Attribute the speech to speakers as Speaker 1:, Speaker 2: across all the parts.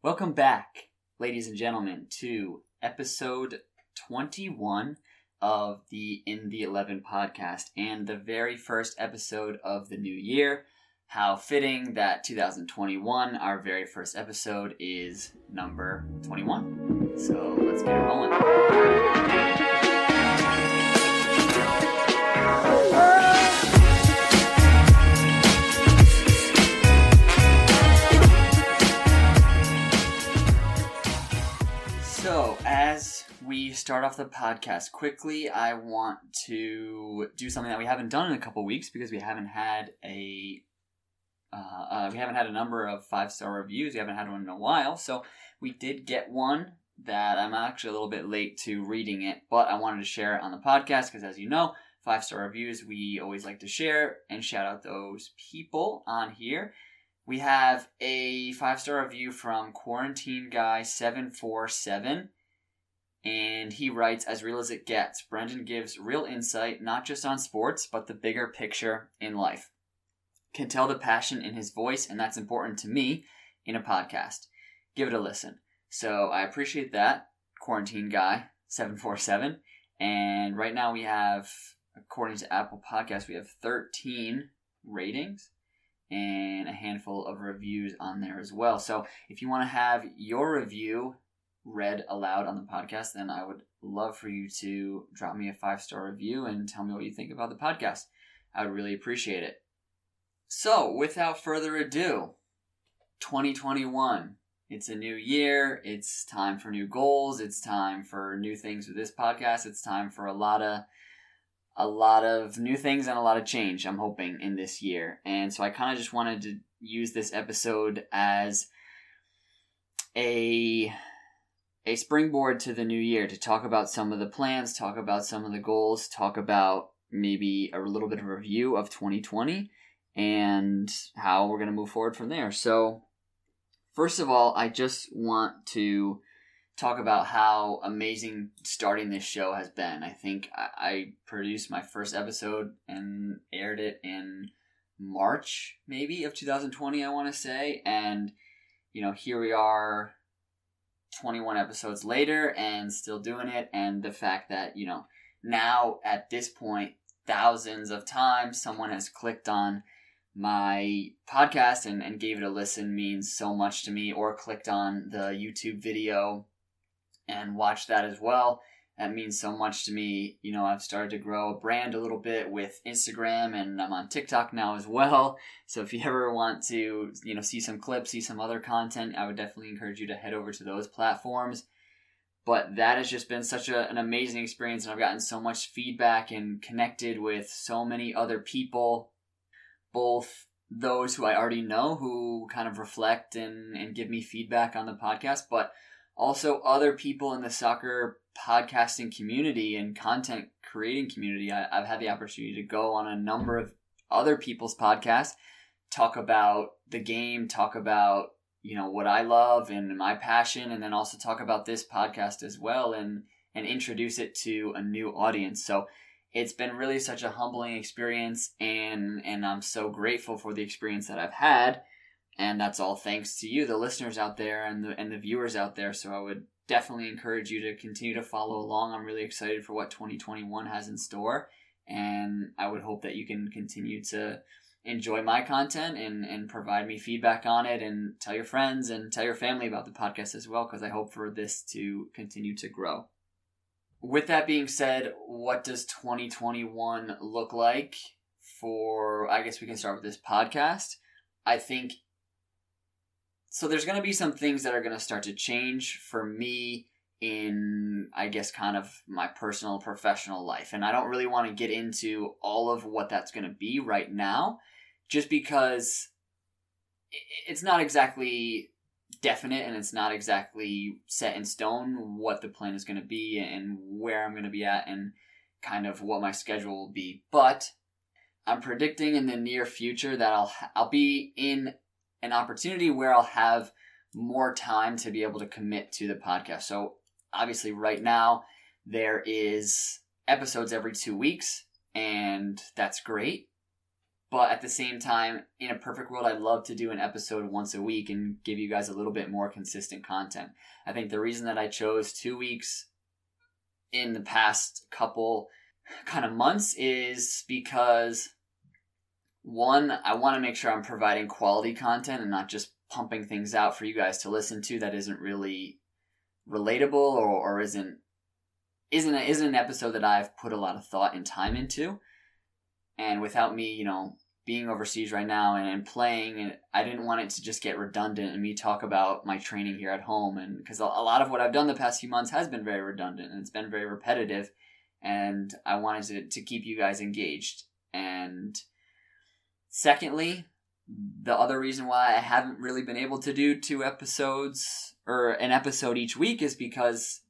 Speaker 1: Welcome back, ladies and gentlemen, to episode 21 of the In the 11 podcast and the very first episode of the new year. How fitting that 2021, our very first episode, is number 21. So let's get it rolling. As we start off the podcast quickly, I want to do something that we haven't done in a couple weeks because we haven't had a uh, uh, we haven't had a number of five star reviews. We haven't had one in a while, so we did get one that I'm actually a little bit late to reading it, but I wanted to share it on the podcast because, as you know, five star reviews we always like to share and shout out those people on here. We have a five star review from Quarantine Guy seven four seven, and he writes, "As real as it gets, Brendan gives real insight not just on sports but the bigger picture in life. Can tell the passion in his voice, and that's important to me in a podcast. Give it a listen." So I appreciate that, Quarantine Guy seven four seven, and right now we have, according to Apple Podcasts, we have thirteen ratings and a handful of reviews on there as well. So if you want to have your review read aloud on the podcast, then I would love for you to drop me a five star review and tell me what you think about the podcast. I would really appreciate it. So without further ado, 2021. It's a new year. It's time for new goals. It's time for new things with this podcast. It's time for a lot of a lot of new things and a lot of change, I'm hoping, in this year. And so I kind of just wanted to use this episode as a a springboard to the new year to talk about some of the plans, talk about some of the goals, talk about maybe a little bit of review of 2020 and how we're going to move forward from there. So, first of all, I just want to talk about how amazing starting this show has been. I think I, I produced my first episode and aired it in March, maybe, of 2020, I want to say. And, you know, here we are 21 episodes later and still doing it. And the fact that, you know, now at this point, thousands of times someone has clicked on my podcast and, and gave it a listen means so much to me, or clicked on the YouTube video and watched that as well. That means so much to me. You know, I've started to grow a brand a little bit with Instagram and I'm on TikTok now as well. So if you ever want to, you know, see some clips, see some other content, I would definitely encourage you to head over to those platforms. But that has just been such a, an amazing experience and I've gotten so much feedback and connected with so many other people, both those who I already know who kind of reflect and, and give me feedback on the podcast, but also other people in the soccer podcasting community and content creating community. I, have had the opportunity to go on a number of other people's podcasts, talk about the game, talk about you know what I love and my passion, and then also talk about this podcast as well, and and introduce it to a new audience. So it's been really such a humbling experience, and and I'm so grateful for the experience that I've had and that's all thanks to you, the listeners out there and the and the viewers out there. So I would definitely encourage you to continue to follow along. I'm really excited for what 2021 has in store, and I would hope that you can continue to enjoy my content and and provide me feedback on it and tell your friends and tell your family about the podcast as well because I hope for this to continue to grow. With that being said, what does 2021 look like for I guess we can start with this podcast. I think so there's going to be some things that are going to start to change for me in I guess kind of my personal professional life. And I don't really want to get into all of what that's going to be right now just because it's not exactly definite and it's not exactly set in stone what the plan is going to be and where I'm going to be at and kind of what my schedule will be. But I'm predicting in the near future that I'll I'll be in an opportunity where I'll have more time to be able to commit to the podcast. So obviously right now there is episodes every 2 weeks and that's great. but at the same time, in a perfect world, I'd love to do an episode once a week and give you guys a little bit more consistent content. I think the reason that I chose two weeks in the past couple kind of months is because one, I want to make sure I'm providing quality content and not just pumping things out for you guys to listen to that isn't really relatable or, or isn't isn't a, isn't an episode that I've put a lot of thought and time into. And without me, you know, being overseas right now and, and playing, and I didn't want it to just get redundant and me talk about my training here at home. And because a, lot of what I've done the past few months has been very redundant and it's been very repetitive. And I wanted to, to keep you guys engaged. And secondly, the other reason why I haven't really been able to do two episodes or an episode each week is because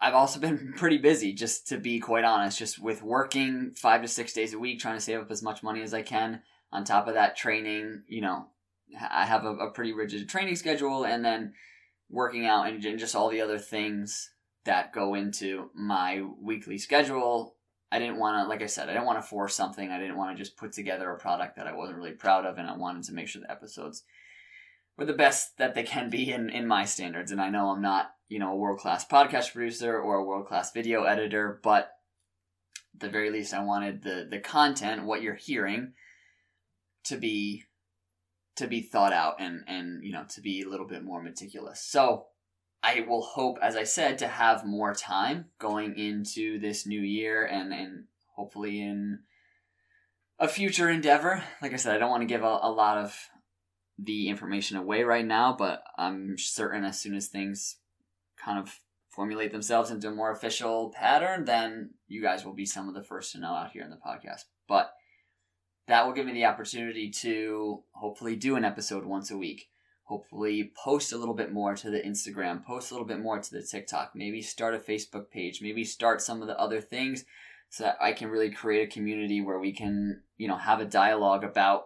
Speaker 1: I've also been pretty busy, just to be quite honest, just with working five to six days a week, trying to save up as much money as I can. On top of that, training, you know, I have a, a pretty rigid training schedule, and then working out and, and just all the other things that go into my weekly schedule. I didn't want to, like I said, I didn't want to force something. I didn't want to just put together a product that I wasn't really proud of, and I wanted to make sure the episodes were the best that they can be in, in my standards. And I know I'm not you know, a world class podcast producer or a world class video editor, but at the very least, I wanted the the content, what you're hearing, to be to be thought out and and you know to be a little bit more meticulous. So I will hope, as I said, to have more time going into this new year and and hopefully in a future endeavor. Like I said, I don't want to give a, a lot of the information away right now, but I'm certain as soon as things kind of formulate themselves into a more official pattern, then you guys will be some of the first to know out here in the podcast. But that will give me the opportunity to hopefully do an episode once a week. Hopefully, post a little bit more to the Instagram, post a little bit more to the TikTok, maybe start a Facebook page, maybe start some of the other things so that I can really create a community where we can, you know, have a dialogue about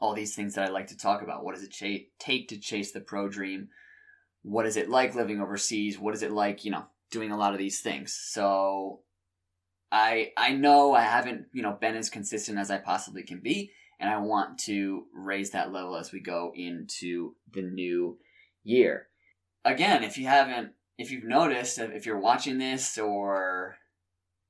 Speaker 1: all these things that I like to talk about. What does it ch- take to chase the pro dream? what is it like living overseas? What is it like, you know, doing a lot of these things? So I I know I haven't, you know, been as consistent as I possibly can be, and I want to raise that level as we go into the new year. Again, if you haven't if you've noticed if you're watching this or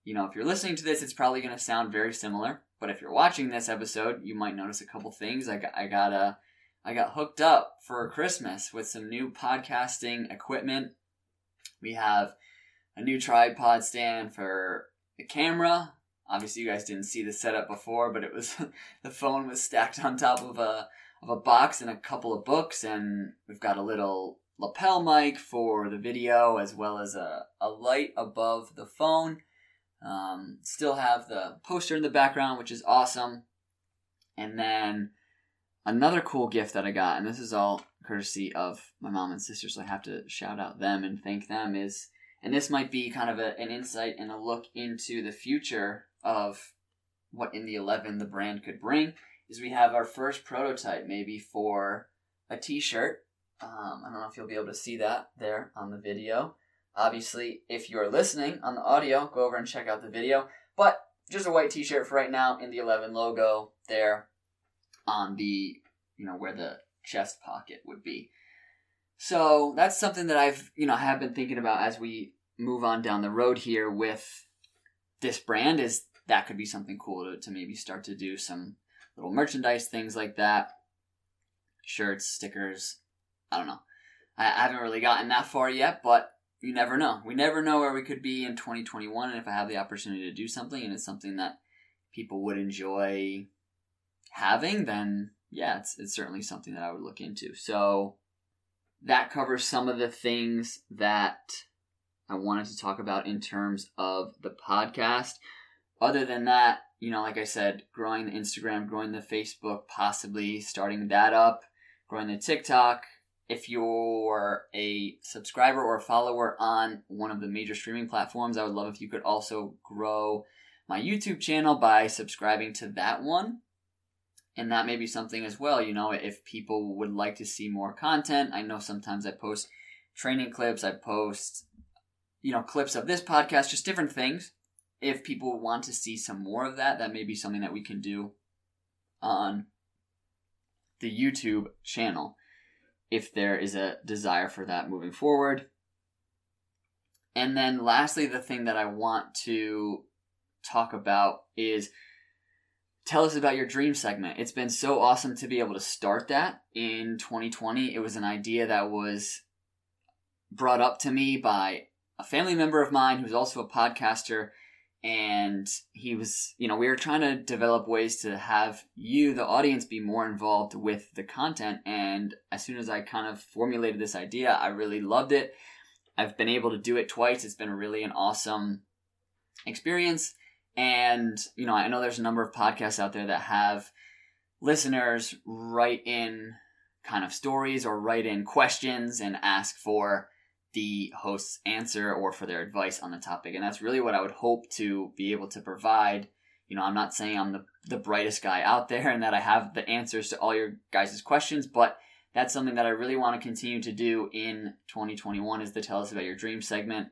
Speaker 1: you know, if you're listening to this, it's probably going to sound very similar. But if you're watching this episode, you might notice a couple things. I got, I got a I got hooked up for Christmas with some new podcasting equipment. We have a new tripod stand for the camera. Obviously, you guys didn't see the setup before, but it was the phone was stacked on top of a of a box and a couple of books, and we've got a little lapel mic for the video as well as a, a light above the phone. Um, still have the poster in the background, which is awesome. And then Another cool gift that I got, and this is all courtesy of my mom and sister, so I have to shout out them and thank them, is, and this might be kind of a, an insight and a look into the future of what in the 11 the brand could bring, is we have our first prototype maybe for a t shirt. Um, I don't know if you'll be able to see that there on the video. Obviously, if you're listening on the audio, go over and check out the video. But just a white t shirt for right now in the 11 logo there on the you know where the chest pocket would be. So that's something that I've you know have been thinking about as we move on down the road here with this brand is that could be something cool to, to maybe start to do some little merchandise things like that shirts stickers i don't know I, I haven't really gotten that far yet but you never know we never know where we could be in 2021 and if i have the opportunity to do something and it's something that people would enjoy having, then yeah, it's, it's certainly something that I would look into. So that covers some of the things that I wanted to talk about in terms of the podcast. Other than that, you know, like I said, growing the Instagram, growing the Facebook, possibly starting that up, growing the TikTok. If you're a subscriber or a follower on one of the major streaming platforms, I would love if you could also grow my YouTube channel by subscribing to that one. And that may be something as well you know if people would like to see more content. I know sometimes i post training clips i post you know clips of this podcast just different things if people want to see some more of that that may be something that we can do on the YouTube channel if there is a desire for that moving forward. And then lastly, the thing that I want to talk about is tell us about your dream segment. It's been so awesome to be able to start that in 2020. It was an idea that was brought up to me by a family member of mine who's also a podcaster and he was you know we were trying to develop ways to have you the audience be more involved with the content. And as soon as i kind of formulated this idea i really loved it. I've been able to do it twice. It's been really an awesome experience. And you know i know there's a number of podcasts out there that have listeners write in kind of stories or write in questions and ask for the host's answer or for their advice on the topic. And that's really what I would hope to be able to provide. You know, I'm not saying I'm the, the brightest guy out there and that I have the answers to all your guys' questions, but that's something that I really want to continue to do in 2021 is to tell us about your dream segment,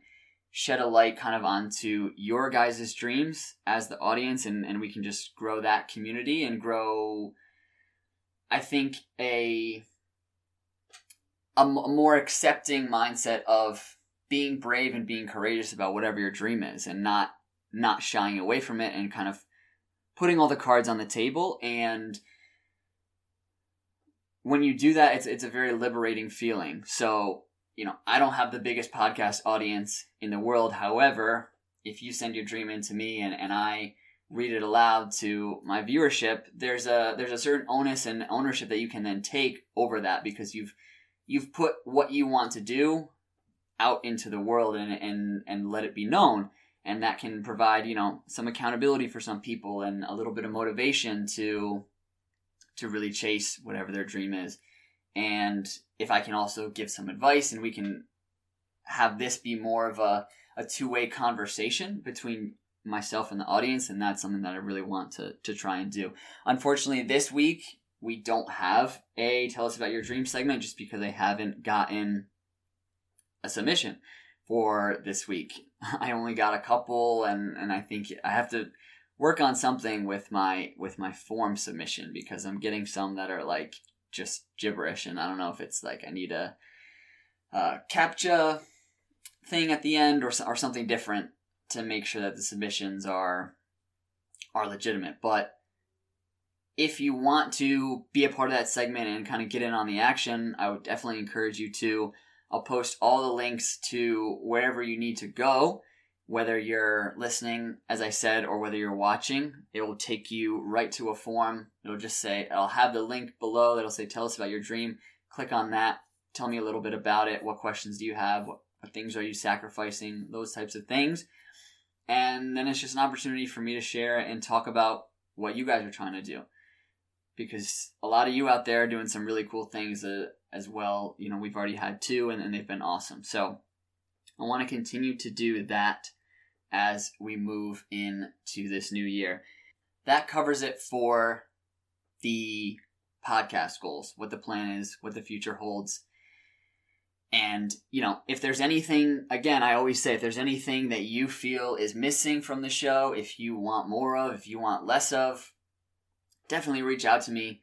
Speaker 1: shed a light kind of onto your guys' dreams as the audience, and, and we can just grow that community and grow, I think, a a, m- a more accepting mindset of being brave and being courageous about whatever your dream is and not not shying away from it and kind of putting all the cards on the table. And when you do that it's it's a very liberating feeling. So you know i don't have the biggest podcast audience in the world. However if you send your dream in to me and, and i read it aloud to my viewership there's a there's a certain onus and ownership that you can then take over that because you've you've put what you want to do out into the world and and and let it be known. And that can provide you know some accountability for some people and a little bit of motivation to to really chase whatever their dream is. And if i can also give some advice and we can have this be more of a, a two-way conversation between myself and the audience and that's something that i really want to to try and do. Unfortunately this week we don't have a tell us about your dream segment just because I haven't gotten a submission for this week. I only got a couple and and I think I have to work on something with my with my form submission because I'm getting some that are like just gibberish and I don't know if it's like I need a, a captcha thing at the end or or something different to make sure that the submissions are are legitimate but if you want to be a part of that segment and kind of get in on the action, I would definitely encourage you to. I'll post all the links to wherever you need to go, whether you're listening, as I said, or whether you're watching. It will take you right to a form. It'll just say, I'll have the link below that'll say, Tell us about your dream. Click on that. Tell me a little bit about it. What questions do you have? What, what things are you sacrificing? Those types of things. And then it's just an opportunity for me to share and talk about what you guys are trying to do because a lot of you out there are doing some really cool things uh, as well. You know, we've already had two and, and they've been awesome. So I want to continue to do that as we move into this new year. That covers it for the podcast goals, what the plan is, what the future holds. And, you know, if there's anything, again, I always say, if there's anything that you feel is missing from the show, if you want more of, if you want less of, definitely reach out to me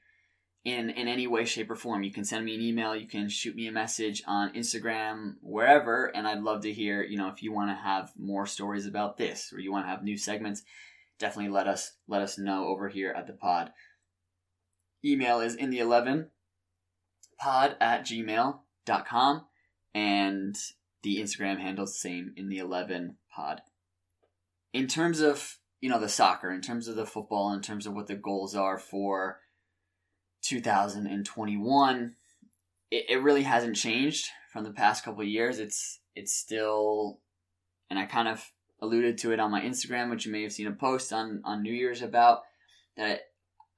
Speaker 1: in in any way shape or form. You can send me an email you can shoot me a message on instagram wherever and i'd love to hear you know if you want to have more stories about this or you want to have new segments definitely let us let us know over here at the pod. Email is in the 11 pod at gmail.com and the instagram handle same in the 11 pod. In terms of you know the soccer in terms of the football in terms of what the goals are for 2021 it, it really hasn't changed from the past couple years. It's it's still and i kind of alluded to it on my instagram which you may have seen a post on on new year's about that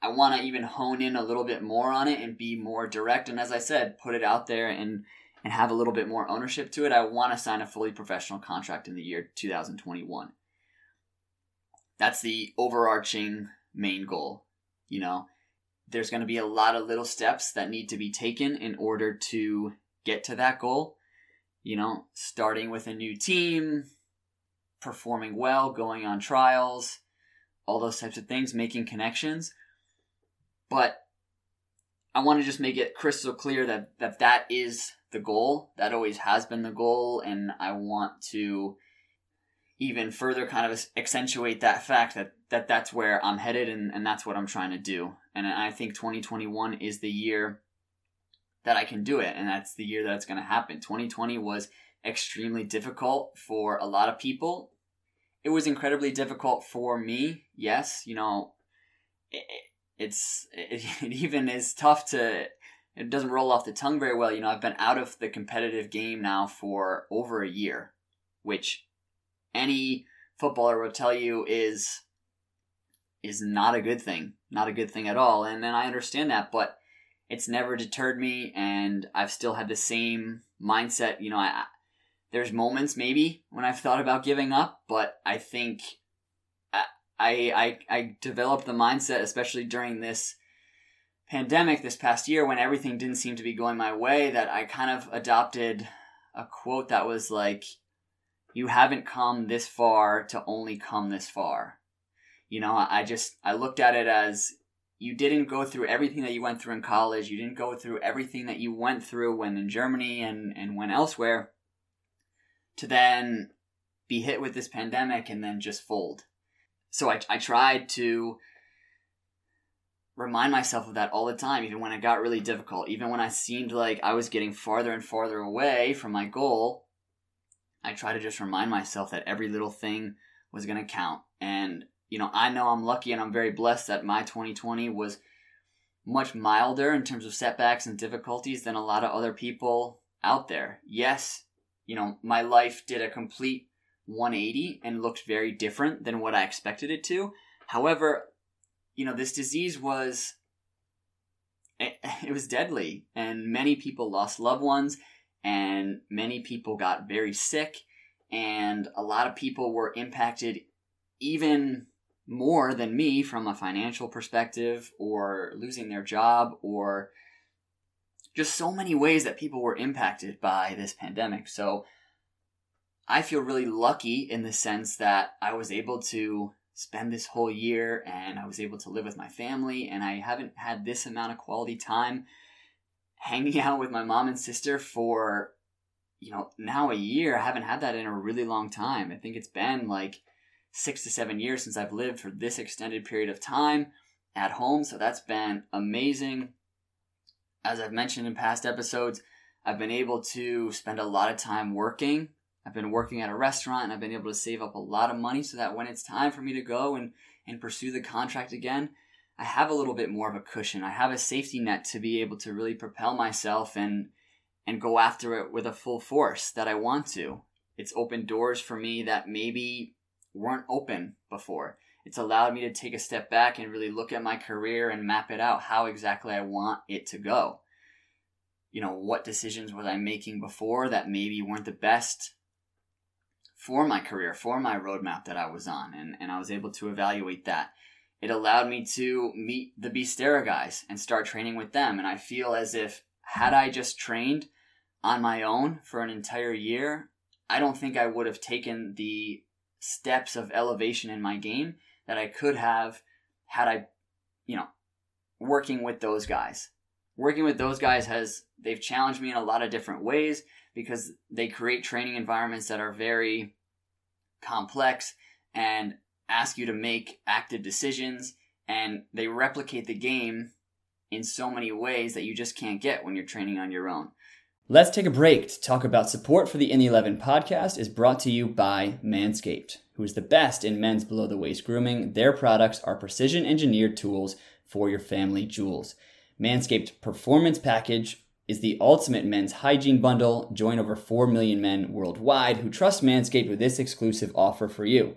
Speaker 1: i want to even hone in a little bit more on it and be more direct. And as i said put it out there and and have a little bit more ownership to it. I want to sign a fully professional contract in the year 2021 that's the overarching main goal. You know, there's going to be a lot of little steps that need to be taken in order to get to that goal. You know, starting with a new team, performing well, going on trials, all those types of things, making connections. But I want to just make it crystal clear that, that that is the goal. That always has been the goal. And I want to even further kind of accentuate that fact that, that that's where I'm headed and, and that's what I'm trying to do. And I think 2021 is the year that I can do it. And that's the year that it's going to happen. 2020 was extremely difficult for a lot of people. It was incredibly difficult for me. Yes, you know, it, it's it, it even is tough to it doesn't roll off the tongue very well. You know, I've been out of the competitive game now for over a year, which any footballer will tell you is is not a good thing, not a good thing at all. And then I understand that, but it's never deterred me, and I've still had the same mindset. You know, I there's moments maybe when I've thought about giving up, but I think I I I developed the mindset, especially during this pandemic this past year when everything didn't seem to be going my way, that I kind of adopted a quote that was like, "You haven't come this far to only come this far." You know, I just I looked at it as you didn't go through everything that you went through in college. You didn't go through everything that you went through when in Germany and, and when elsewhere to then be hit with this pandemic and then just fold. So I, I tried to remind myself of that all the time, even when it got really difficult, even when I seemed like I was getting farther and farther away from my goal. I try to just remind myself that every little thing was going to count. And you know, I know I'm lucky and I'm very blessed that my 2020 was much milder in terms of setbacks and difficulties than a lot of other people out there. Yes, you know, my life did a complete 180 and looked very different than what I expected it to. However, you know, this disease was it, it was deadly and many people lost loved ones and many people got very sick and a lot of people were impacted even more than me from a financial perspective or losing their job or just so many ways that people were impacted by this pandemic. So I feel really lucky in the sense that I was able to spend this whole year and I was able to live with my family and I haven't had this amount of quality time hanging out with my mom and sister for you know now a year I haven't had that in a really long time. I think it's been like six to seven years since I've lived for this extended period of time at home. So that's been amazing. As I've mentioned in past episodes, I've been able to spend a lot of time working. I've been working at a restaurant and I've been able to save up a lot of money so that when it's time for me to go and, and pursue the contract again, I have a little bit more of a cushion. I have a safety net to be able to really propel myself and and go after it with a full force that I want to. It's opened doors for me that maybe weren't open before. It's allowed me to take a step back and really look at my career and map it out how exactly I want it to go. You know, what decisions was I making before that maybe weren't the best for my career, for my roadmap that I was on, and, and I was able to evaluate that. It allowed me to meet the Beastera guys and start training with them. And I feel as if had I just trained on my own for an entire year, I don't think I would have taken the steps of elevation in my game that I could have had I, you know, working with those guys. Working with those guys has they've challenged me in a lot of different ways because they create training environments that are very complex and ask you to make active decisions and they replicate the game in so many ways that you just can't get when you're training on your own.
Speaker 2: Let's take a break to talk about support for the In the 11 podcast is brought to you by Manscaped, who is the best in men's below the waist grooming. Their products are precision engineered tools for your family jewels. Manscaped Performance Package is the ultimate men's hygiene bundle. Join over 4 million men worldwide who trust Manscaped with this exclusive offer for you.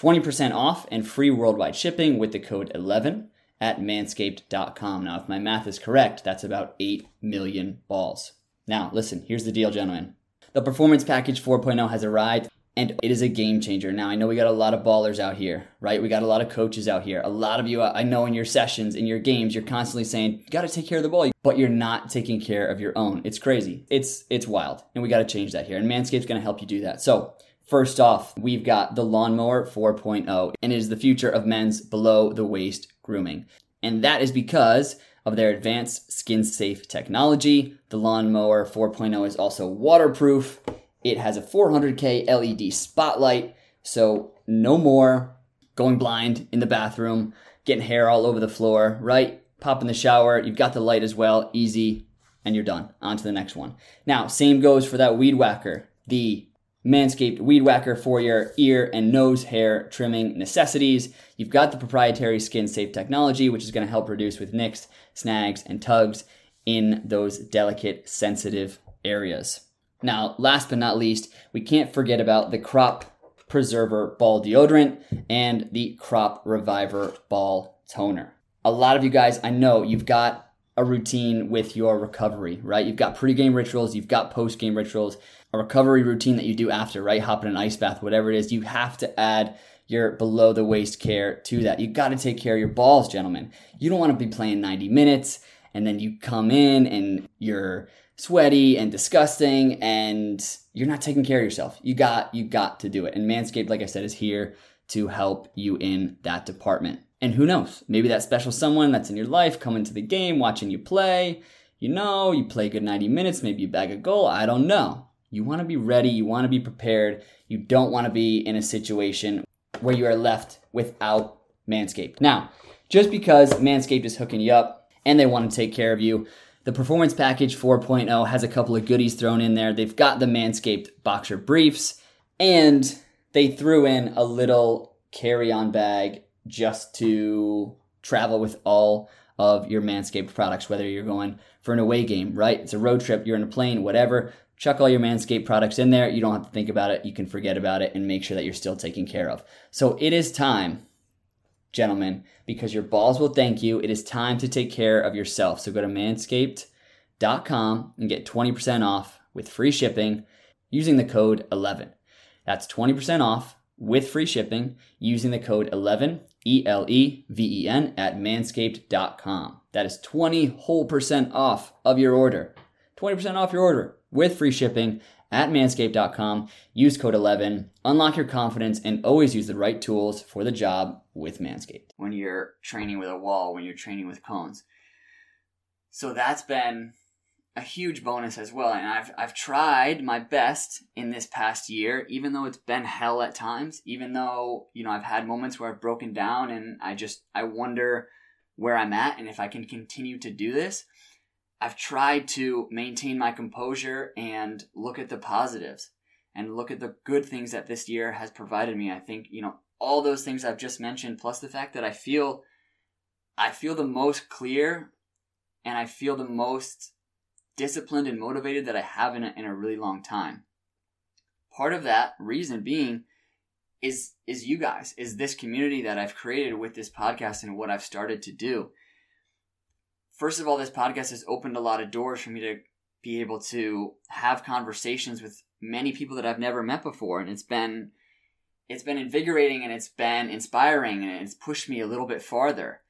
Speaker 2: 20% off and free worldwide shipping with the code 11 at manscaped.com. Now, if my math is correct, that's about 8 million balls. Now, listen, here's the deal, gentlemen. The Performance Package 4.0 has arrived and it is a game changer. Now, I know we got a lot of ballers out here, right? We got a lot of coaches out here. A lot of you, I know in your sessions, in your games, you're constantly saying, you got to take care of the ball, but you're not taking care of your own. It's crazy. It's, it's wild. And we got to change that here. And Manscaped's going to help you do that. So, first off, we've got the Lawnmower 4.0, and it is the future of men's below the waist grooming. And that is because of their advanced skin safe technology. The Lawnmower 4.0 is also waterproof. It has a 400K LED spotlight, so no more going blind in the bathroom, getting hair all over the floor, right? Pop in the shower, you've got the light as well, easy, and you're done. On to the next one. Now, same goes for that weed whacker, the Manscaped Weed Whacker for your ear and nose hair trimming necessities. You've got the proprietary skin safe technology, which is going to help reduce with nicks, snags, and tugs in those delicate, sensitive areas. Now, last but not least, we can't forget about the Crop Preserver Ball Deodorant and the Crop Reviver Ball Toner. A lot of you guys, I know you've got a routine with your recovery, right? You've got pre-game rituals, you've got post-game rituals, a recovery routine that you do after, right? Hop in an ice bath, whatever it is. You have to add your below the waist care to that. You got to take care of your balls, gentlemen. You don't want to be playing 90 minutes and then you come in and you're sweaty and disgusting and you're not taking care of yourself. You got you got to do it. And Manscaped like I said is here to help you in that department. And who knows? Maybe that special someone that's in your life coming to the game, watching you play. You know, you play good 90 minutes, maybe you bag a goal. I don't know. You want to be ready, you want to be prepared. You don't want to be in a situation where you are left without Manscaped. Now, just because Manscaped is hooking you up and they want to take care of you, the Performance Package 4.0 has a couple of goodies thrown in there. They've got the Manscaped Boxer Briefs and they threw in a little carry on bag just to travel with all of your Manscaped products, whether you're going for an away game, right? It's a road trip, you're in a plane, whatever. Chuck all your Manscaped products in there. You don't have to think about it. You can forget about it and make sure that you're still taken care of. So it is time, gentlemen, because your balls will thank you. It is time to take care of yourself. So go to manscaped.com and get 20% off with free shipping using the code 11. That's 20% off with free shipping using the code 11 E L E V E N at manscaped.com. That is 20 whole percent off of your order. 20% off your order with free shipping at manscaped.com. Use code 11. Unlock your confidence and always use the right tools for the job with Manscaped.
Speaker 1: When you're training with a wall, when you're training with cones. So that's been a huge bonus as well. And I've I've tried my best in this past year, even though it's been hell at times, even though, you know, I've had moments where I've broken down and I just I wonder where I'm at and if I can continue to do this. I've tried to maintain my composure and look at the positives and look at the good things that this year has provided me. I think, you know, all those things I've just mentioned plus the fact that I feel I feel the most clear and I feel the most disciplined and motivated that I have in a, in a really long time. Part of that reason being is is you guys, is this community that I've created with this podcast and what I've started to do. First of all, this podcast has opened a lot of doors for me to be able to have conversations with many people that I've never met before and it's been it's been invigorating and it's been inspiring and it's pushed me a little bit farther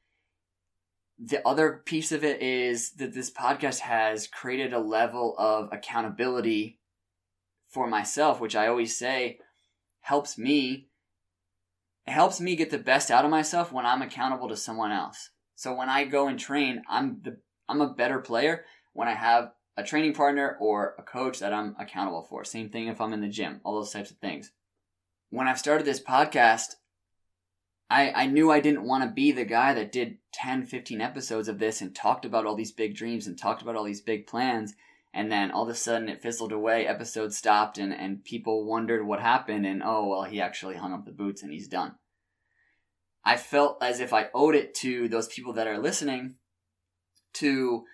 Speaker 1: the other piece of it is that this podcast has created a level of accountability for myself, which I always say helps me helps me get the best out of myself when I'm accountable to someone else. So when I go and train, I'm the I'm a better player when I have a training partner or a coach that I'm accountable for. Same thing if I'm in the gym, all those types of things. When I've started this podcast, I, I knew I didn't want to be the guy that did 10, 15 episodes of this and talked about all these big dreams and talked about all these big plans. And then all of a sudden it fizzled away, episodes stopped, and, and people wondered what happened. And oh, well, he actually hung up the boots and he's done. I felt as if I owed it to those people that are listening to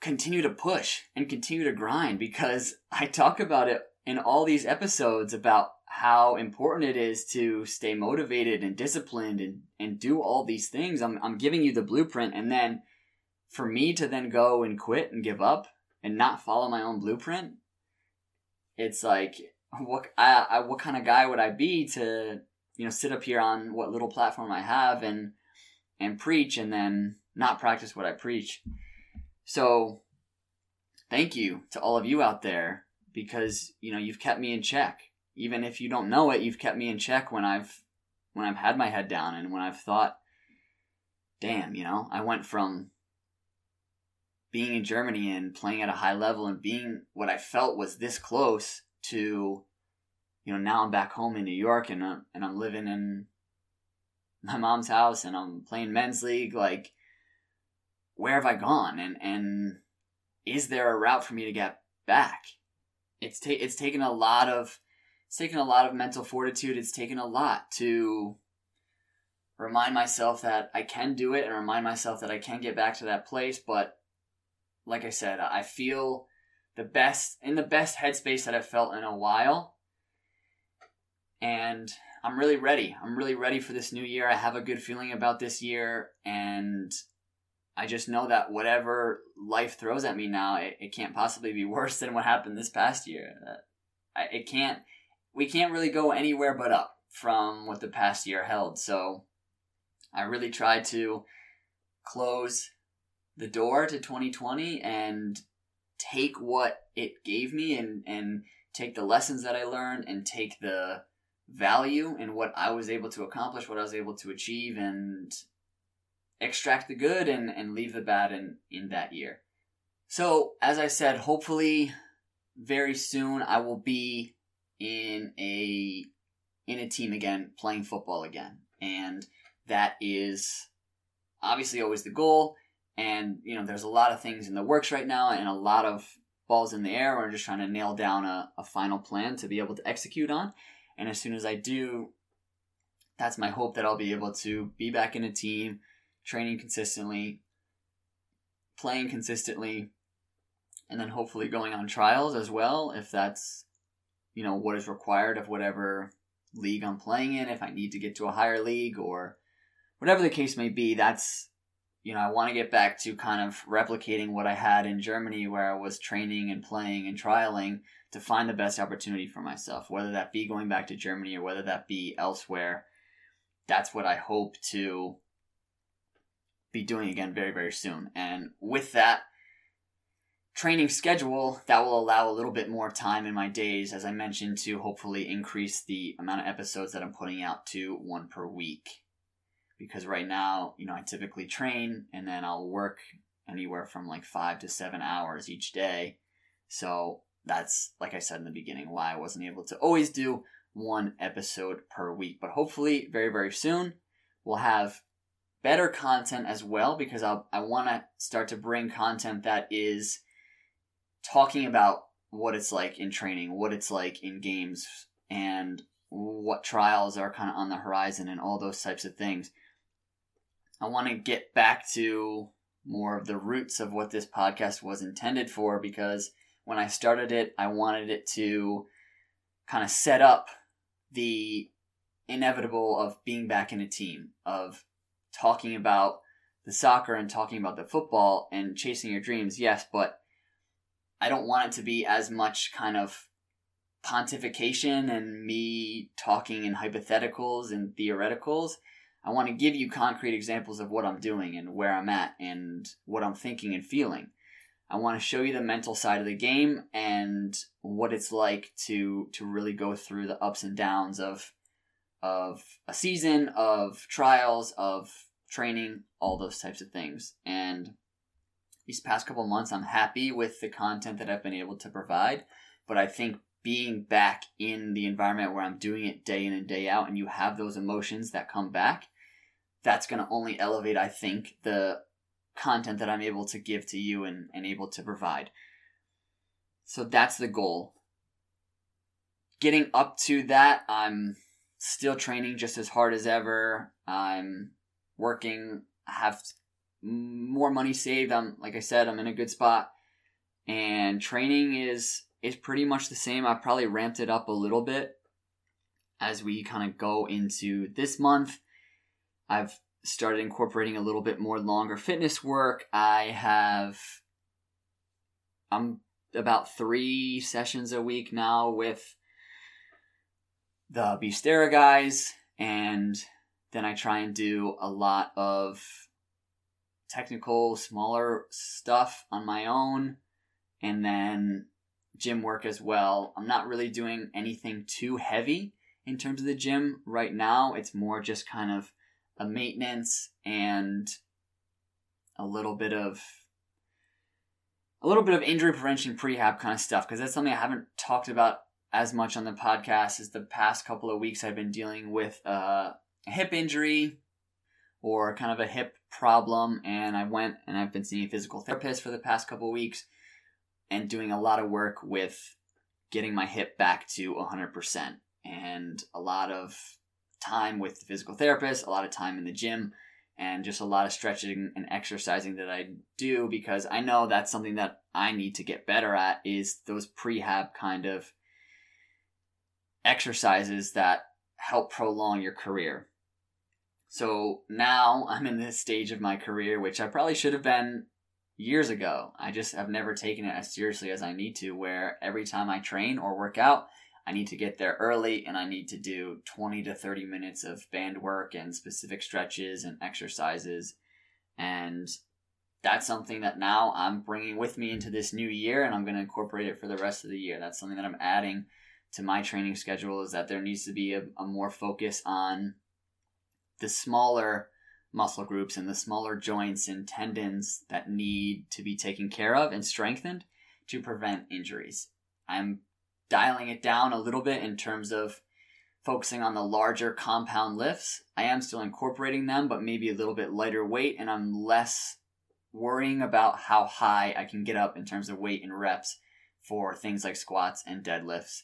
Speaker 1: continue to push and continue to grind because I talk about it in all these episodes about how important it is to stay motivated and disciplined and, and do all these things. I'm, I'm giving you the blueprint. And then for me to then go and quit and give up and not follow my own blueprint, it's like, what, I, I, what kind of guy would I be to, you know, sit up here on what little platform I have and, and preach and then not practice what I preach. So thank you to all of you out there because, you know, you've kept me in check even if you don't know it, you've kept me in check when I've when I've had my head down and when I've thought damn, you know, I went from being in Germany and playing at a high level and being what I felt was this close to, you know, now I'm back home in New York and I'm, and I'm living in my mom's house and I'm playing men's league. Like, where have I gone? And and is there a route for me to get back? It's ta- it's taken a lot of it's taken a lot of mental fortitude. It's taken a lot to remind myself that I can do it and remind myself that I can get back to that place. But like I said, I feel the best in the best headspace that I've felt in a while. And I'm really ready. I'm really ready for this new year. I have a good feeling about this year and I just know that whatever life throws at me now, it, it can't possibly be worse than what happened this past year. Uh, I, it can't, we can't really go anywhere but up from what the past year held. So I really tried to close the door to 2020 and take what it gave me and, and take the lessons that I learned and take the value in what I was able to accomplish, what I was able to achieve, and extract the good and, and leave the bad in, in that year. So, as I said, hopefully very soon I will be in a in a team again, playing football again. And that is obviously always the goal. And, you know, there's a lot of things in the works right now and a lot of balls in the air. We're just trying to nail down a, a final plan to be able to execute on. And as soon as I do, that's my hope that I'll be able to be back in a team, training consistently, playing consistently, and then hopefully going on trials as well if that's you know what is required of whatever league I'm playing in. If I need to get to a higher league or whatever the case may be that's you know I want to get back to kind of replicating what I had in Germany where I was training and playing and trialing to find the best opportunity for myself whether that be going back to Germany or whether that be elsewhere that's what I hope to be doing again very, very soon. And with that training schedule, that will allow a little bit more time in my days, as I mentioned, to hopefully increase the amount of episodes that I'm putting out to one per week. Because right now, you know, I typically train and then I'll work anywhere from like five to seven hours each day. So that's, like I said in the beginning, why I wasn't able to always do one episode per week. But hopefully, very, very soon, we'll have better content as well because I'll, I want to start to bring content that is talking about what it's like in training, what it's like in games, and what trials are kind of on the horizon and all those types of things. I want to get back to more of the roots of what this podcast was intended for because when I started it, I wanted it to kind of set up the inevitable of being back in a team, of talking about the soccer and talking about the football and chasing your dreams, yes, but I don't want it to be as much kind of pontification and me talking in hypotheticals and theoreticals. I want to give you concrete examples of what I'm doing and where I'm at and what I'm thinking and feeling. I want to show you the mental side of the game and what it's like to to really go through the ups and downs of of a season, of trials, of training, all those types of things. And these past couple months, I'm happy with the content that I've been able to provide. But I think being back in the environment where I'm doing it day in and day out, and you have those emotions that come back, that's going to only elevate, I think, the content that I'm able to give to you and, and able to provide. So that's the goal. Getting up to that, I'm still training just as hard as ever. I'm working, have more money saved. I'm like I said, I'm in a good spot, and training is is pretty much the same. I've probably ramped it up a little bit as we kind of go into this month. I've started incorporating a little bit more longer fitness work. I have I'm about three sessions a week now with the Beastera guys, and then I try and do a lot of technical, smaller stuff on my own, and then gym work as well. I'm not really doing anything too heavy in terms of the gym right now. It's more just kind of a maintenance and a little bit of a little bit of injury prevention prehab kind of stuff because that's something I haven't talked about as much on the podcast as the past couple of weeks I've been dealing with uh, a hip injury or kind of a hip problem and I went and I've been seeing a physical therapist for the past couple of weeks and doing a lot of work with getting my hip back to 100% and a lot of time with the physical therapist, a lot of time in the gym and just a lot of stretching and exercising that I do because I know that's something that I need to get better at is those prehab kind of exercises that help prolong your career. So now I'm in this stage of my career, which I probably should have been years ago. I just have never taken it as seriously as I need to, where every time I train or work out, I need to get there early and I need to do 20 to 30 minutes of band work and specific stretches and exercises. And that's something that now I'm bringing with me into this new year and I'm going to incorporate it for the rest of the year. That's something that I'm adding to my training schedule is that there needs to be a, a more focus on the smaller muscle groups and the smaller joints and tendons that need to be taken care of and strengthened to prevent injuries. I'm dialing it down a little bit in terms of focusing on the larger compound lifts. I am still incorporating them, but maybe a little bit lighter weight, and I'm less worrying about how high I can get up in terms of weight and reps for things like squats and deadlifts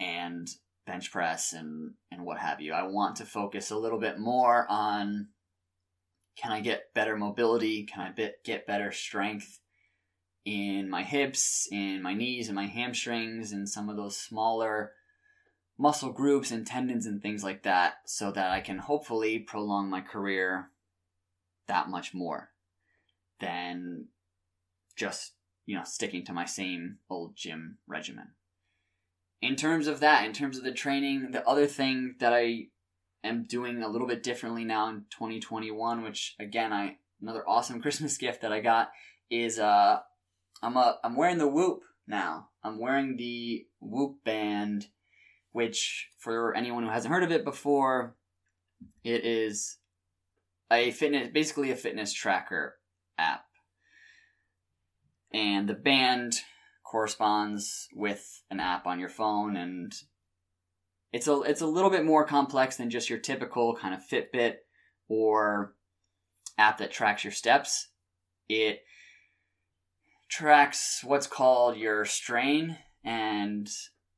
Speaker 1: and bench press and and what have you. I want to focus a little bit more on can I get better mobility? Can I bit, get better strength in my hips, in my knees, and my hamstrings, and some of those smaller muscle groups and tendons and things like that, so that I can hopefully prolong my career that much more than just you know sticking to my same old gym regimen in terms of that, in terms of the training, the other thing that I am doing a little bit differently now in 2021, which again, I another awesome Christmas gift that I got is uh, I'm a I'm wearing the Whoop now. I'm wearing the Whoop band, which for anyone who hasn't heard of it before, it is a fitness basically a fitness tracker app. And the band corresponds with an app on your phone and it's a it's a little bit more complex than just your typical kind of Fitbit or app that tracks your steps. It tracks what's called your strain and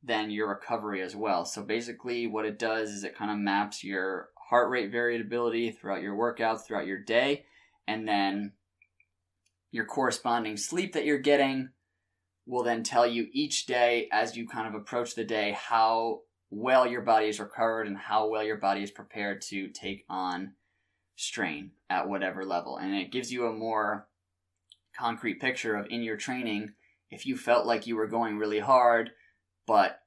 Speaker 1: then your recovery as well. So basically what it does is it kind of maps your heart rate variability throughout your workouts throughout your day and then your corresponding sleep that you're getting will then tell you each day as you kind of approach the day how well your body is recovered and how well your body is prepared to take on strain at whatever level. And it gives you a more concrete picture of in your training if you felt like you were going really hard, but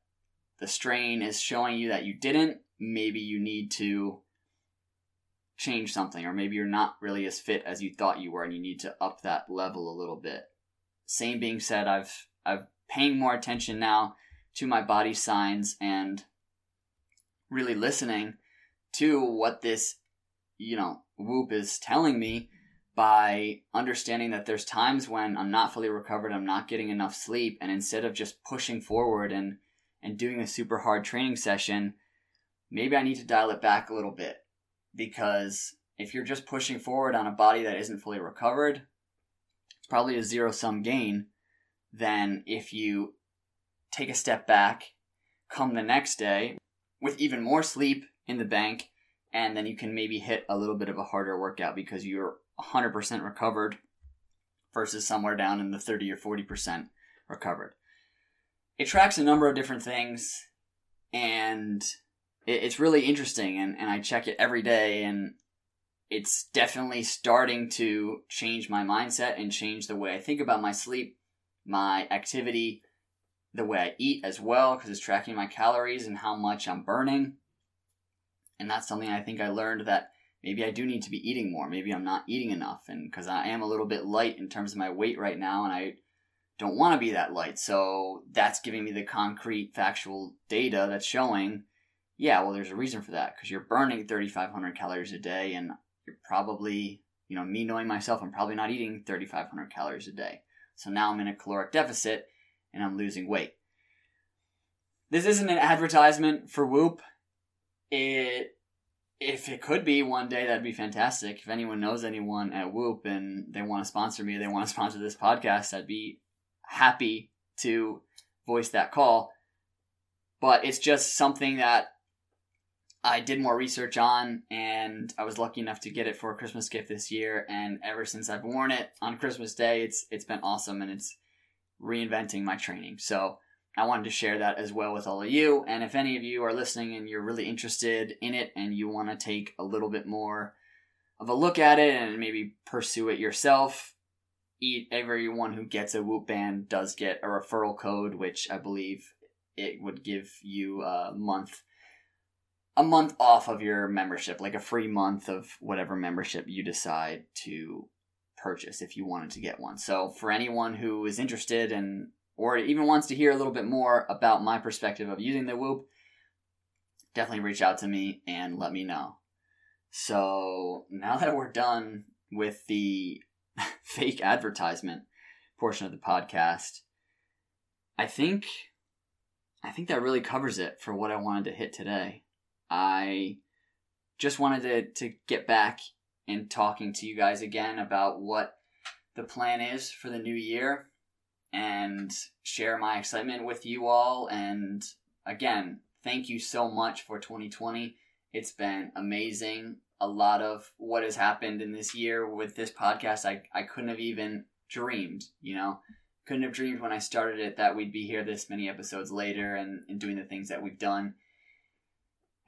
Speaker 1: the strain is showing you that you didn't, maybe you need to change something, or maybe you're not really as fit as you thought you were and you need to up that level a little bit. Same being said, I've I'm paying more attention now to my body signs and really listening to what this, you know, whoop is telling me by understanding that there's times when I'm not fully recovered, I'm not getting enough sleep, and instead of just pushing forward and and doing a super hard training session, maybe I need to dial it back a little bit. Because if you're just pushing forward on a body that isn't fully recovered, it's probably a zero sum gain than if you take a step back, come the next day with even more sleep in the bank, and then you can maybe hit a little bit of a harder workout because you're 100% recovered versus somewhere down in the 30 or 40% recovered. It tracks a number of different things, and it's really interesting, and, and I check it every day, and it's definitely starting to change my mindset and change the way I think about my sleep my activity, the way I eat as well, because it's tracking my calories and how much I'm burning. And that's something I think I learned that maybe I do need to be eating more. Maybe I'm not eating enough. And because I am a little bit light in terms of my weight right now, and I don't want to be that light. So that's giving me the concrete, factual data that's showing, yeah, well, there's a reason for that because you're burning 3,500 calories a day and you're probably you know, me knowing myself, I'm probably not eating 3,500 calories a day. So now I'm in a caloric deficit and I'm losing weight. This isn't an advertisement for Whoop. It, if it could be one day, that'd be fantastic. If anyone knows anyone at Whoop and they want to sponsor me, they want to sponsor this podcast, I'd be happy to voice that call. But it's just something that I did more research on, and I was lucky enough to get it for a Christmas gift this year. And ever since I've worn it on Christmas Day, it's it's been awesome, and it's reinventing my training. So I wanted to share that as well with all of you. And if any of you are listening and you're really interested in it, and you want to take a little bit more of a look at it and maybe pursue it yourself, everyone who gets a Whoop band does get a referral code, which I believe it would give you a month a month off of your membership, like a free month of whatever membership you decide to purchase if you wanted to get one. So for anyone who is interested and or even wants to hear a little bit more about my perspective of using the Whoop, definitely reach out to me and let me know. So now that we're done with the fake advertisement portion of the podcast, I think I think that really covers it for what I wanted to hit today. I just wanted to, to get back and talking to you guys again about what the plan is for the new year and share my excitement with you all. And again, thank you so much for 2020. It's been amazing. A lot of what has happened in this year with this podcast, I, I couldn't have even dreamed, you know, couldn't have dreamed when I started it that we'd be here this many episodes later and, and doing the things that we've done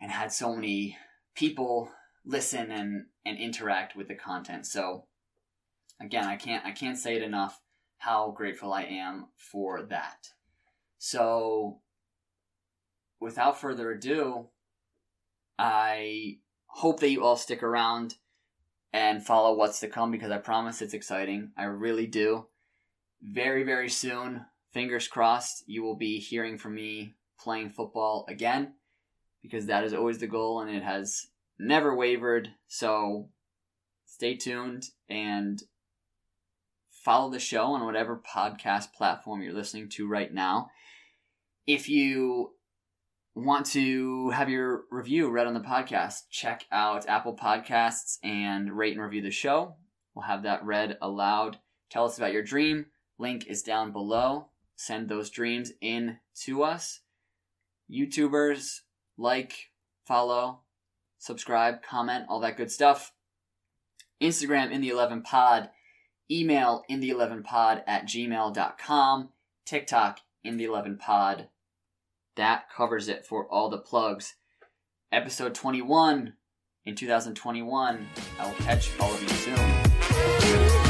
Speaker 1: and had so many people listen and and interact with the content. So again, I can't I can't say it enough how grateful I am for that. So without further ado, I hope that you all stick around and follow what's to come because I promise it's exciting. I really do. Very, very soon, fingers crossed, you will be hearing from me playing football again because that is always the goal and it has never wavered. So stay tuned and follow the show on whatever podcast platform you're listening to right now. If you want to have your review read on the podcast, check out Apple Podcasts and rate and review the show. We'll have that read aloud. Tell us about your dream. Link is down below. Send those dreams in to us. YouTubers, like, follow, subscribe, comment, all that good stuff. Instagram in the 11 pod, email in the 11 pod at gmail.com, TikTok in the 11 pod. That covers it for all the plugs. Episode 21 in 2021. I will catch all of you soon.